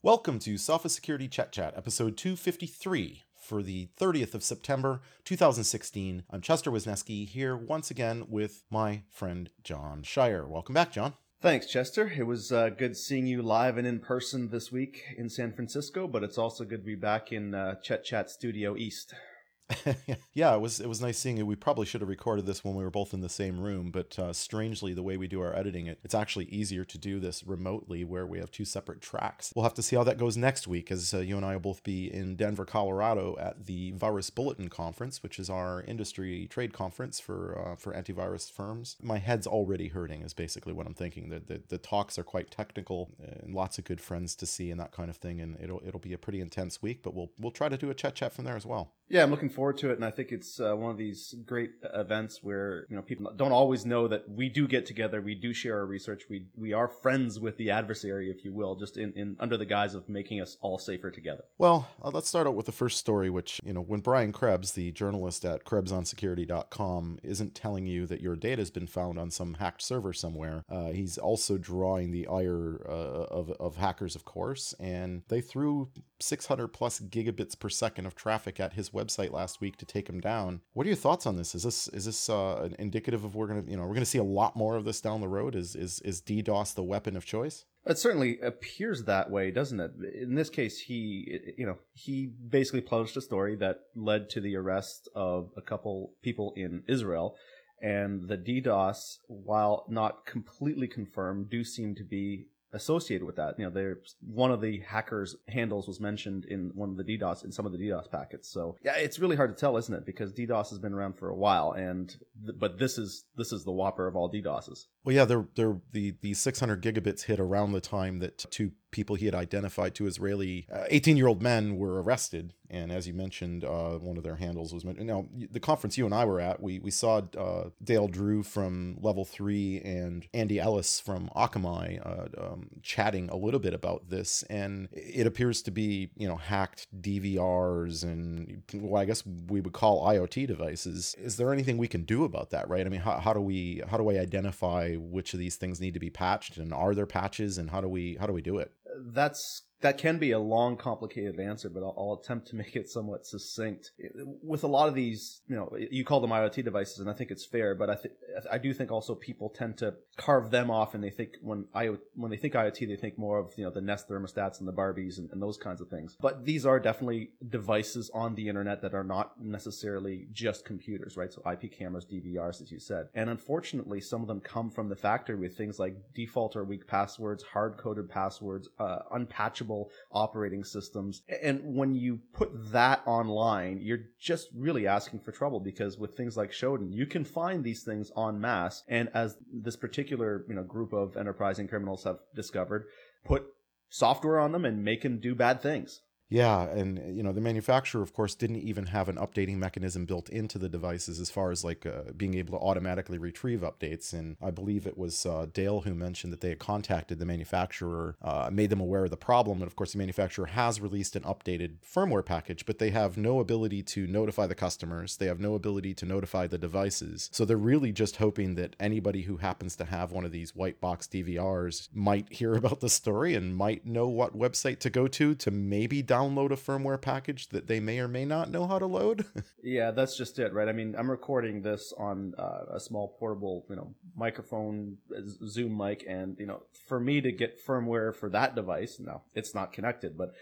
Welcome to Sophos Security Chet Chat, episode 253 for the 30th of September 2016. I'm Chester Wisniewski here once again with my friend John Shier. Welcome back, John. Thanks, Chester. It was uh, good seeing you live and in person this week in San Francisco, but it's also good to be back in uh, Chat Studio East. yeah, it was it was nice seeing you. We probably should have recorded this when we were both in the same room, but uh, strangely, the way we do our editing, it it's actually easier to do this remotely, where we have two separate tracks. We'll have to see how that goes next week, as uh, you and I will both be in Denver, Colorado, at the Virus Bulletin Conference, which is our industry trade conference for uh, for antivirus firms. My head's already hurting, is basically what I'm thinking. The, the the talks are quite technical, and lots of good friends to see, and that kind of thing. And it'll it'll be a pretty intense week, but we'll we'll try to do a chat chat from there as well. Yeah, I'm looking forward to it, and I think it's uh, one of these great events where you know people don't always know that we do get together, we do share our research, we we are friends with the adversary, if you will, just in, in under the guise of making us all safer together. Well, uh, let's start out with the first story, which you know when Brian Krebs, the journalist at KrebsOnSecurity.com, isn't telling you that your data has been found on some hacked server somewhere, uh, he's also drawing the ire uh, of of hackers, of course, and they threw 600 plus gigabits per second of traffic at his website last week to take him down. What are your thoughts on this? Is this is this uh, indicative of we're gonna you know we're gonna see a lot more of this down the road? Is is is DDoS the weapon of choice? It certainly appears that way, doesn't it? In this case, he, you know, he basically published a story that led to the arrest of a couple people in Israel, and the DDoS, while not completely confirmed, do seem to be associated with that. You know, they're one of the hackers' handles was mentioned in one of the DDoS in some of the DDoS packets. So yeah, it's really hard to tell, isn't it? Because DDoS has been around for a while, and th- but this is this is the whopper of all DDoSes. Well, yeah, they're, they're, the the 600 gigabits hit around the time that two people he had identified, two Israeli 18 uh, year old men, were arrested. And as you mentioned, uh, one of their handles was mentioned. Now, the conference you and I were at, we we saw uh, Dale Drew from Level Three and Andy Ellis from Akamai uh, um, chatting a little bit about this, and it appears to be you know hacked DVRs and well, I guess we would call IoT devices. Is there anything we can do about that? Right? I mean, how, how do we how do we identify which of these things need to be patched, and are there patches, and how do we how do we do it? That's that can be a long, complicated answer, but I'll, I'll, attempt to make it somewhat succinct. With a lot of these, you know, you call them IoT devices, and I think it's fair, but I think I do think also people tend to carve them off, and they think when I when they think IoT, they think more of you know the Nest thermostats and the Barbies and, and those kinds of things. But these are definitely devices on the internet that are not necessarily just computers, right? So IP cameras, DVRs, as you said, and unfortunately, some of them come from the factory with things like default or weak passwords, hard coded passwords, uh, unpatchable operating systems. And when you put that online, you're just really asking for trouble because with things like Shodan, you can find these things en masse. And as this particular you know group of enterprising criminals have discovered, put software on them and make them do bad things. Yeah, and you know the manufacturer, of course, didn't even have an updating mechanism built into the devices as far as like uh, being able to automatically retrieve updates. And I believe it was uh, Dale who mentioned that they had contacted the manufacturer, uh, made them aware of the problem, and of course the manufacturer has released an updated firmware package, but they have no ability to notify the customers. They have no ability to notify the devices. So they're really just hoping that anybody who happens to have one of these white box DVRs might hear about the story and might know what website to go to to maybe download download a firmware package that they may or may not know how to load. yeah, that's just it, right? I mean, I'm recording this on uh, a small portable, you know, microphone, Zoom mic, and you know, for me to get firmware for that device, no, it's not connected, but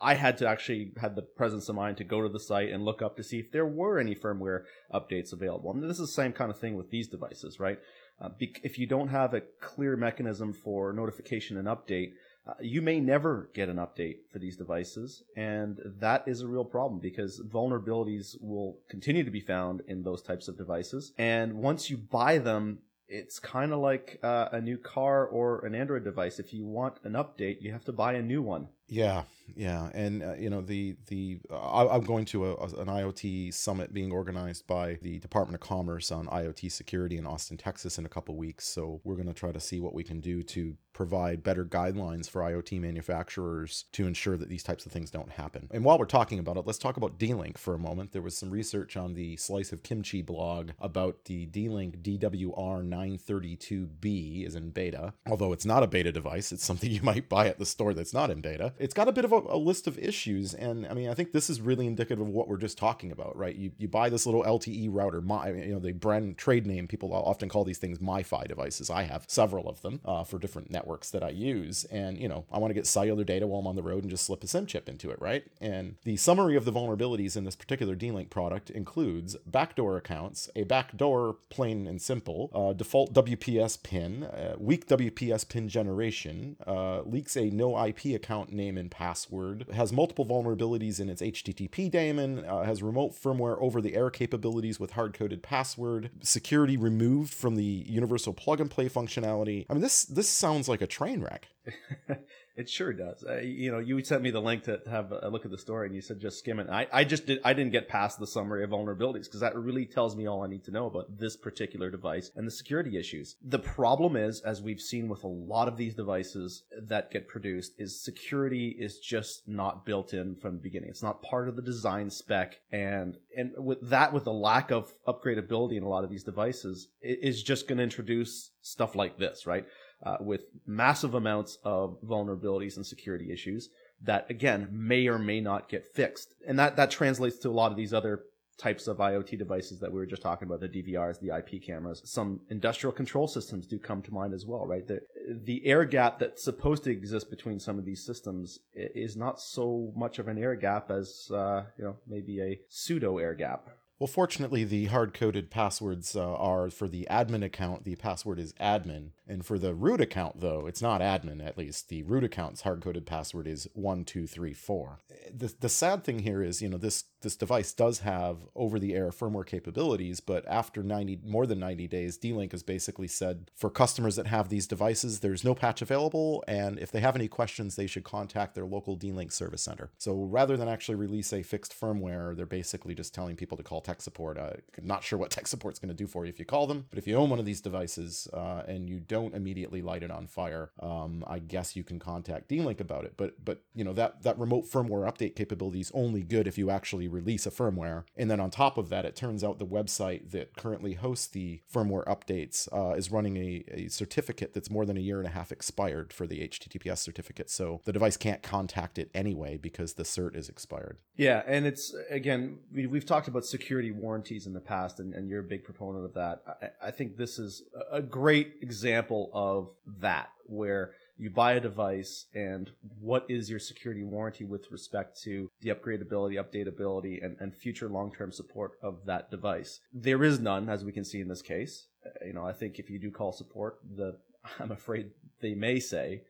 I had to actually had the presence of mind to go to the site and look up to see if there were any firmware updates available. And this is the same kind of thing with these devices, right? Uh, if you don't have a clear mechanism for notification and update, uh, you may never get an update for these devices, and that is a real problem because vulnerabilities will continue to be found in those types of devices. And once you buy them, it's kind of like uh, a new car or an Android device. If you want an update, you have to buy a new one. Yeah, Yeah, and uh, you know the the uh, I'm going to a, an IoT summit being organized by the Department of Commerce on IoT security in Austin, Texas, in a couple weeks. So we're going to try to see what we can do to provide better guidelines for IoT manufacturers to ensure that these types of things don't happen. And while we're talking about it, let's talk about D-Link for a moment. There was some research on the Slice of Kimchi blog about the D-Link DWR932B is in beta. Although it's not a beta device, it's something you might buy at the store that's not in beta. It's got a bit of a, a list of issues, and I mean, I think this is really indicative of what we're just talking about, right? You you buy this little LTE router, my you know the brand trade name people often call these things MiFi devices. I have several of them uh, for different networks that I use. And, you know, I want to get cellular data while I'm on the road and just slip a SIM chip into it, right? And the summary of the vulnerabilities in this particular D-Link product includes backdoor accounts, a backdoor plain and simple, uh, default WPS pin, uh, weak WPS pin generation, uh, leaks a no IP account name and password, has multiple vulnerabilities in its HTTP daemon, uh, has remote firmware over the air capabilities with hard coded password, security removed from the universal plug and play functionality. I mean, this this sounds like a train wreck. it sure does. Uh, you know, you sent me the link to have a look at the story, and you said just skim it. I, I just did. I didn't get past the summary of vulnerabilities because that really tells me all I need to know about this particular device and the security issues. The problem is, as we've seen with a lot of these devices that get produced, is security is just not built in from the beginning. It's not part of the design spec, and and with that, with the lack of upgradability in a lot of these devices, it is just going to introduce stuff like this, right? Uh, with massive amounts of vulnerabilities and security issues that again may or may not get fixed and that that translates to a lot of these other types of IoT devices that we were just talking about, the DVRs, the IP cameras. Some industrial control systems do come to mind as well, right? The, the air gap that's supposed to exist between some of these systems is not so much of an air gap as, uh, you know, maybe a pseudo air gap. Well, fortunately, the hard coded passwords uh, are for the admin account, the password is admin. And for the root account, though, it's not admin, at least. The root account's hard coded password is 1234. The, the sad thing here is, you know, this, this device does have over the air firmware capabilities, but after 90, more than 90 days, D Link has basically said for customers that have these devices, there's no patch available. And if they have any questions, they should contact their local D Link service center. So rather than actually release a fixed firmware, they're basically just telling people to call tech support. I'm not sure what tech support's going to do for you if you call them, but if you own one of these devices uh, and you don't immediately light it on fire, um, I guess you can contact D-Link about it. But but you know that that remote firmware update capability is only good if you actually release a firmware. And then on top of that, it turns out the website that currently hosts the firmware updates uh, is running a, a certificate that's more than a year and a half expired for the HTTPS certificate. So the device can't contact it anyway because the cert is expired. Yeah, and it's again we, have talked about security warranties in the past, and, and you're a big proponent of that. I, I think this is a great example of that, where you buy a device and what is your security warranty with respect to the upgradability, updatability, and, and future long-term support of that device. There is none, as we can see in this case. You know, I think if you do call support, the I'm afraid they may say,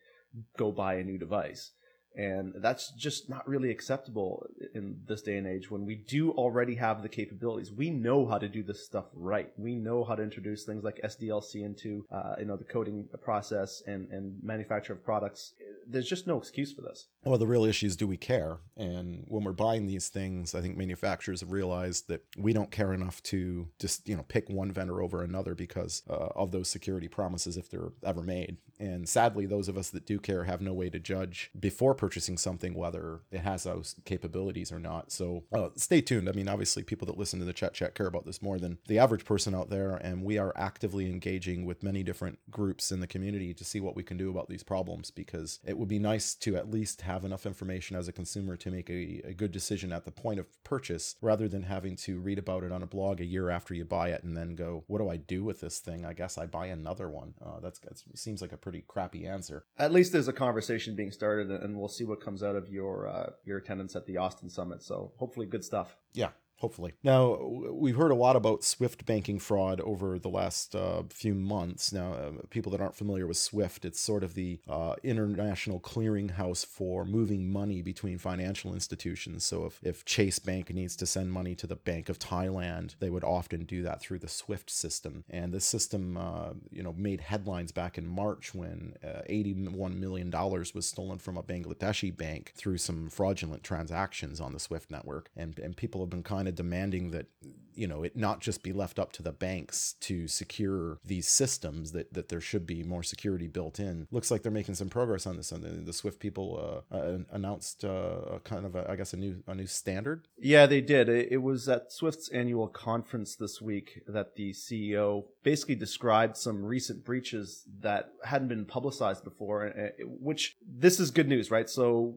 go buy a new device. And that's just not really acceptable in this day and age when we do already have the capabilities. We know how to do this stuff right. We know how to introduce things like SDLC into, uh, you know, the coding process and, and manufacture of products. There's just no excuse for this. Well, the real issue is do we care? And when we're buying these things, I think manufacturers have realized that we don't care enough to just, you know, pick one vendor over another because uh, of those security promises if they're ever made. And sadly, those of us that do care have no way to judge before purchasing something whether it has those capabilities or not. So uh, stay tuned. I mean, obviously, people that listen to the chat chat care about this more than the average person out there, and we are actively engaging with many different groups in the community to see what we can do about these problems because it would be nice to at least have enough information as a consumer to make a, a good decision at the point of purchase rather than having to read about it on a blog a year after you buy it and then go, what do I do with this thing? I guess I buy another one. Uh, that's, that seems like a pretty crappy answer. At least there's a conversation being started, and we'll see what comes out of your uh, your attendance at the Austin Summit. So hopefully, good stuff. Yeah, hopefully. Now, we've heard a lot about Swift banking fraud over the last uh, few months. Now, uh, people that aren't familiar with Swift, it's sort of the uh, international clearinghouse for moving money between financial institutions. So, if, if Chase Bank needs to send money to the Bank of Thailand, they would often do that through the Swift system. And this system, uh, you know, made headlines back in March when uh, $81 million was stolen from a Bangladeshi bank through some fraudulent transactions on the Swift network. And, and people have been kind of demanding that you know it not just be left up to the banks to secure these systems that that there should be more security built in. Looks like they're making some progress on this and the, swift people uh, uh, announced uh, kind of a, I guess a new a new standard? Yeah they did. It was at swift's annual conference this week that the ceo basically described some recent breaches that hadn't been publicized before which this is good news right? So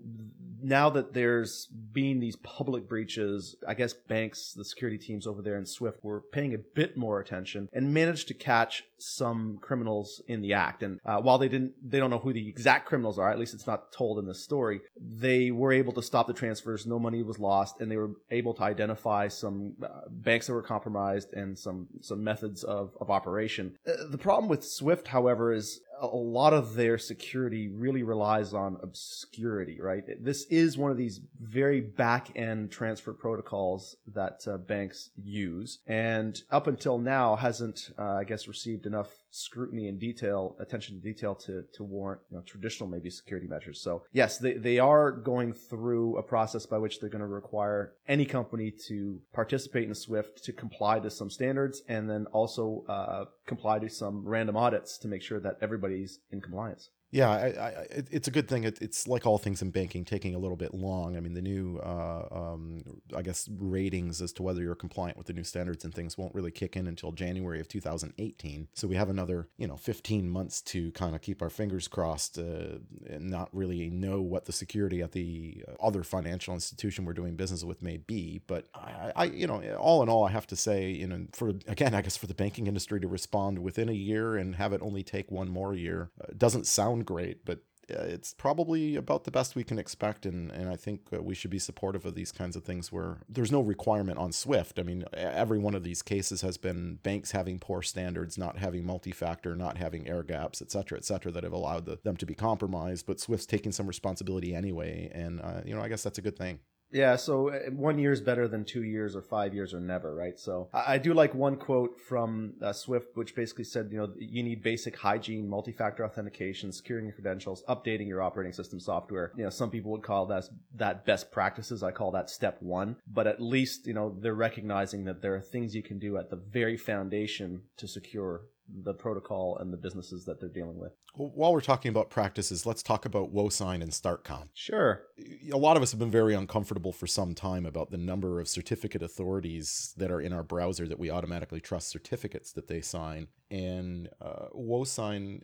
now that there's been these public breaches i guess banks the security teams over there in Swift were paying a bit more attention and managed to catch some criminals in the act. And uh, while they didn't, they don't know who the exact criminals are. At least it's not told in the story. They were able to stop the transfers. No money was lost, and they were able to identify some uh, banks that were compromised and some some methods of of operation. Uh, the problem with Swift, however, is a lot of their security really relies on obscurity, right? This is one of these very back end transfer protocols that uh, banks use, and up until now hasn't, uh, I guess, received enough scrutiny and detail, attention to detail to to warrant you know, traditional maybe security measures. So yes, they they are going through a process by which they're going to require any company to participate in Swift to comply to some standards, and then also uh, comply to some random audits to make sure that everybody's in compliance. Yeah, I, I, it's a good thing. It, it's like all things in banking, taking a little bit long. I mean, the new, uh, um, I guess, ratings as to whether you're compliant with the new standards and things won't really kick in until January of 2018. So we have another, you know, 15 months to kind of keep our fingers crossed uh, and not really know what the security at the other financial institution we're doing business with may be. But I, I, you know, all in all, I have to say, you know, for again, I guess for the banking industry to respond within a year and have it only take one more year uh, doesn't sound sound great, but it's probably about the best we can expect and, and i think uh, we should be supportive of these kinds of things where there's no requirement on swift. I mean every one of these cases has been banks having poor standards not having multi-factor not having air gaps et cetera et cetera that have allowed the, them to be compromised but swift's taking some responsibility anyway and uh, you know i guess that's a good thing yeah, so uh, one year is better than two years or five years or never, right? So I, do like one quote from uh, Swift, which basically said, you know, you need basic hygiene, multi-factor authentication, securing your credentials, updating your operating system software. You know, some people would call that that best practices. I call that step one. But at least, you know, they're recognizing that there are things you can do at the very foundation to secure the protocol and the businesses that they're dealing with. Well, while we're talking about practices, let's talk about WoSign and StartCom. Sure. A lot of us have been very uncomfortable for some time about the number of certificate authorities that are in our browser that we automatically trust certificates that they sign and uh, WoSign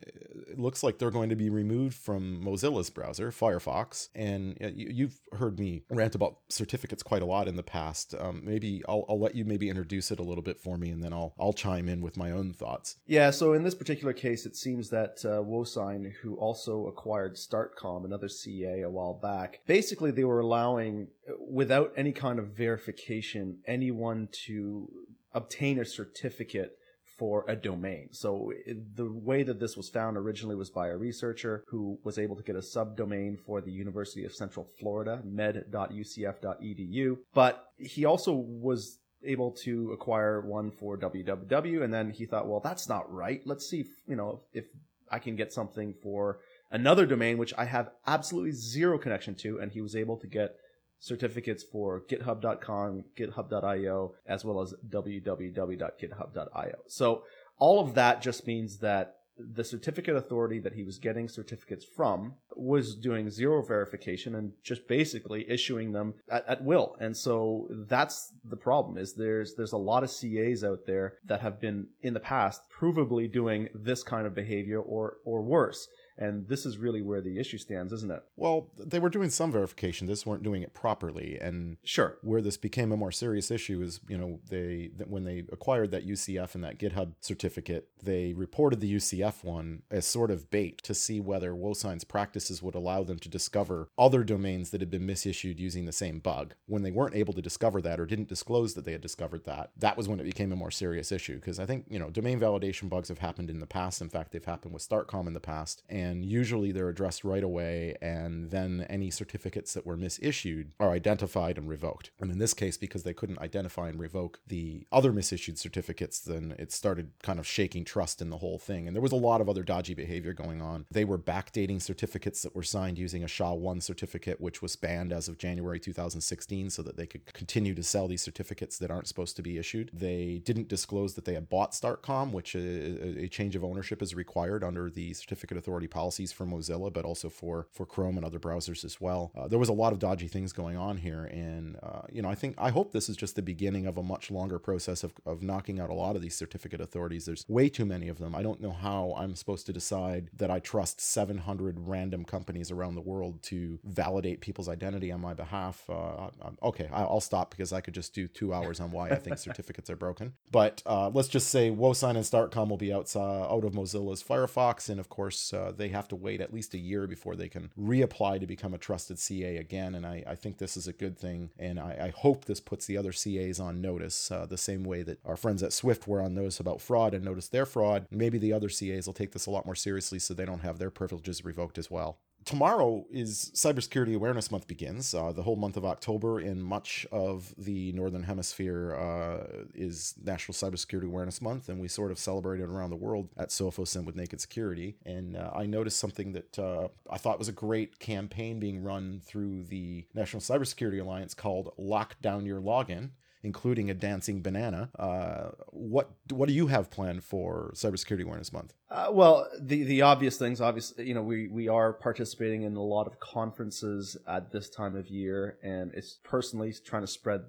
looks like they're going to be removed from Mozilla's browser, Firefox. And uh, you, have heard me rant about certificates quite a lot in the past. Um, maybe I'll, I'll let you maybe introduce it a little bit for me, and then I'll I'll chime in with my own thoughts. Yeah. So in this particular case, it seems that uh, WoSign, who also acquired StartCom, another CA, a while back, basically they were allowing, without any kind of verification, anyone to obtain a certificate for a domain. So the way that this was found originally was by a researcher who was able to get a subdomain for the University of Central Florida, med.ucf.edu. But he also was able to acquire one for www and then he thought well that's not right let's see if, you know if i can get something for another domain which i have absolutely zero connection to and he was able to get certificates for github.com, github.io, as well as www.github.io. So all of that just means that the certificate authority that he was getting certificates from was doing zero verification and just basically issuing them at, at, will. And so that's the problem is there's there's a lot of CAs out there that have been in the past provably doing this kind of behavior or or worse. And this is really where the issue stands, isn't it? Well, they were doing some verification. This weren't doing it properly. And sure, where this became a more serious issue is, you know, they when they acquired that UCF and that GitHub certificate, they reported the UCF one as sort of bait to see whether WoSign's practices would allow them to discover other domains that had been misissued using the same bug. When they weren't able to discover that or didn't disclose that they had discovered that, that was when it became a more serious issue. Because I think, you know, domain validation bugs have happened in the past. In fact, they've happened with StartCom in the past. And usually they're addressed right away. And then any certificates that were misissued are identified and revoked. And in this case, because they couldn't identify and revoke the other misissued certificates, then it started kind of shaking trust in the whole thing. And there was a lot of other dodgy behavior going on. They were backdating certificates that were signed using a SHA-1 certificate, which was banned as of January 2016, so that they could continue to sell these certificates that aren't supposed to be issued. They didn't disclose that they had bought StartCom, which uh, a, a change of ownership is required under the certificate authority policies for Mozilla, but also for for Chrome and other browsers as well. Uh, there was a lot of dodgy things going on here, and uh, you know, I think I hope this is just the beginning of a much longer process of, of knocking out a lot of these certificate authorities. There's way too many of them. I don't know how I'm supposed to decide that I trust 700 random companies around the world to validate people's identity on my behalf. Uh, okay, I'll stop because I could just do two hours on why I think certificates are broken. But uh, let's just say WoSign and StartCom will be outside, out of Mozilla's Firefox, and of course uh, they have to wait at least a year before they can reapply to become a trusted CA again. And I, I think this is a good thing, and I, I hope this puts the other CAs on notice uh, the same way that our friends at Swift were on notice about fraud and noticed their fraud. Maybe the other CAs will take this a lot more seriously so they don't have their privileges revoked as well tomorrow is Cybersecurity Awareness Month begins. Uh, the whole month of October in much of the Northern Hemisphere uh, is National Cybersecurity Awareness Month, and we sort of celebrate it around the world at and with Naked Security. And uh, I noticed something that uh, I thought was a great campaign being run through the National Cybersecurity Alliance called Lock Down Your Login including a dancing banana. Uh, what what do you have planned for Cybersecurity Awareness Month? Uh, well, the the obvious things, obviously, you know, we we are participating in a lot of conferences at this time of year, and it's personally trying to spread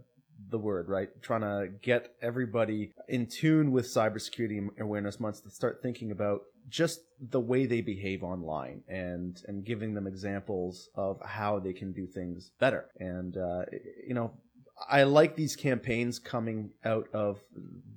the word, right? Trying to get everybody in tune with cybersecurity awareness months to start thinking about just the way they behave online and and giving them examples of how they can do things better. And uh, you know, I like these campaigns coming out of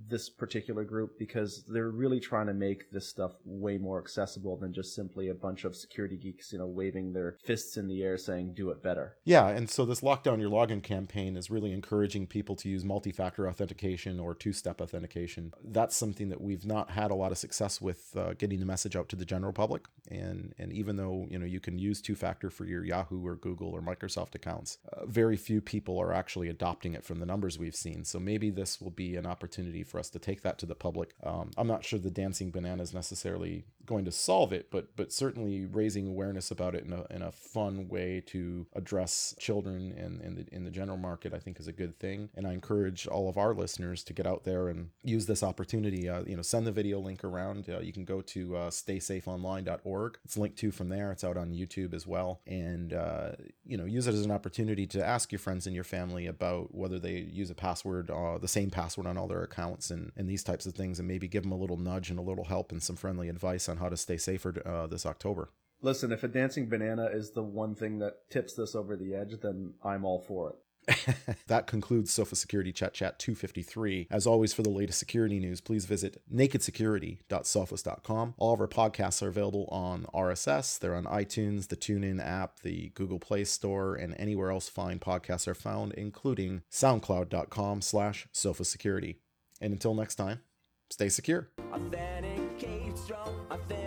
this particular group because they're really trying to make this stuff way more accessible than just simply a bunch of security geeks, you know, waving their fists in the air saying do it better. Yeah, and so this lockdown your login campaign is really encouraging people to use multi-factor authentication or two-step authentication. That's something that we've not had a lot of success with uh, getting the message out to the general public. And and even though you know you can use two-factor for your Yahoo or Google or Microsoft accounts, uh, very few people are actually adopting it from the numbers we've seen. So maybe this will be an opportunity for us to take that to the public. Um, I'm not sure the dancing banana is necessarily going to solve it, but but certainly raising awareness about it in a, in a fun way to address children and in the in the general market, I think is a good thing. And I encourage all of our listeners to get out there and use this opportunity. Uh, you know, send the video link around. Uh, you can go to uh, staysafeonline.org. It's linked to from there. It's out on YouTube as well, and uh, you know, use it as an opportunity to ask your friends and your family about whether they use a password, uh, the same password on all their accounts, and, and these types of things, and maybe give them a little nudge and a little help and some friendly advice on how to stay safer uh, this October. Listen, if a dancing banana is the one thing that tips this over the edge, then I'm all for it. that concludes Sophos Security Chet Chat 253. As always, for the latest security news, please visit nakedsecurity.sophos.com. All of our podcasts are available on RSS. They're on iTunes, the TuneIn app, the Google Play Store, and anywhere else fine podcasts are found, including soundcloud.com slash sophos security. And until next time, stay secure. Strong, authenticate.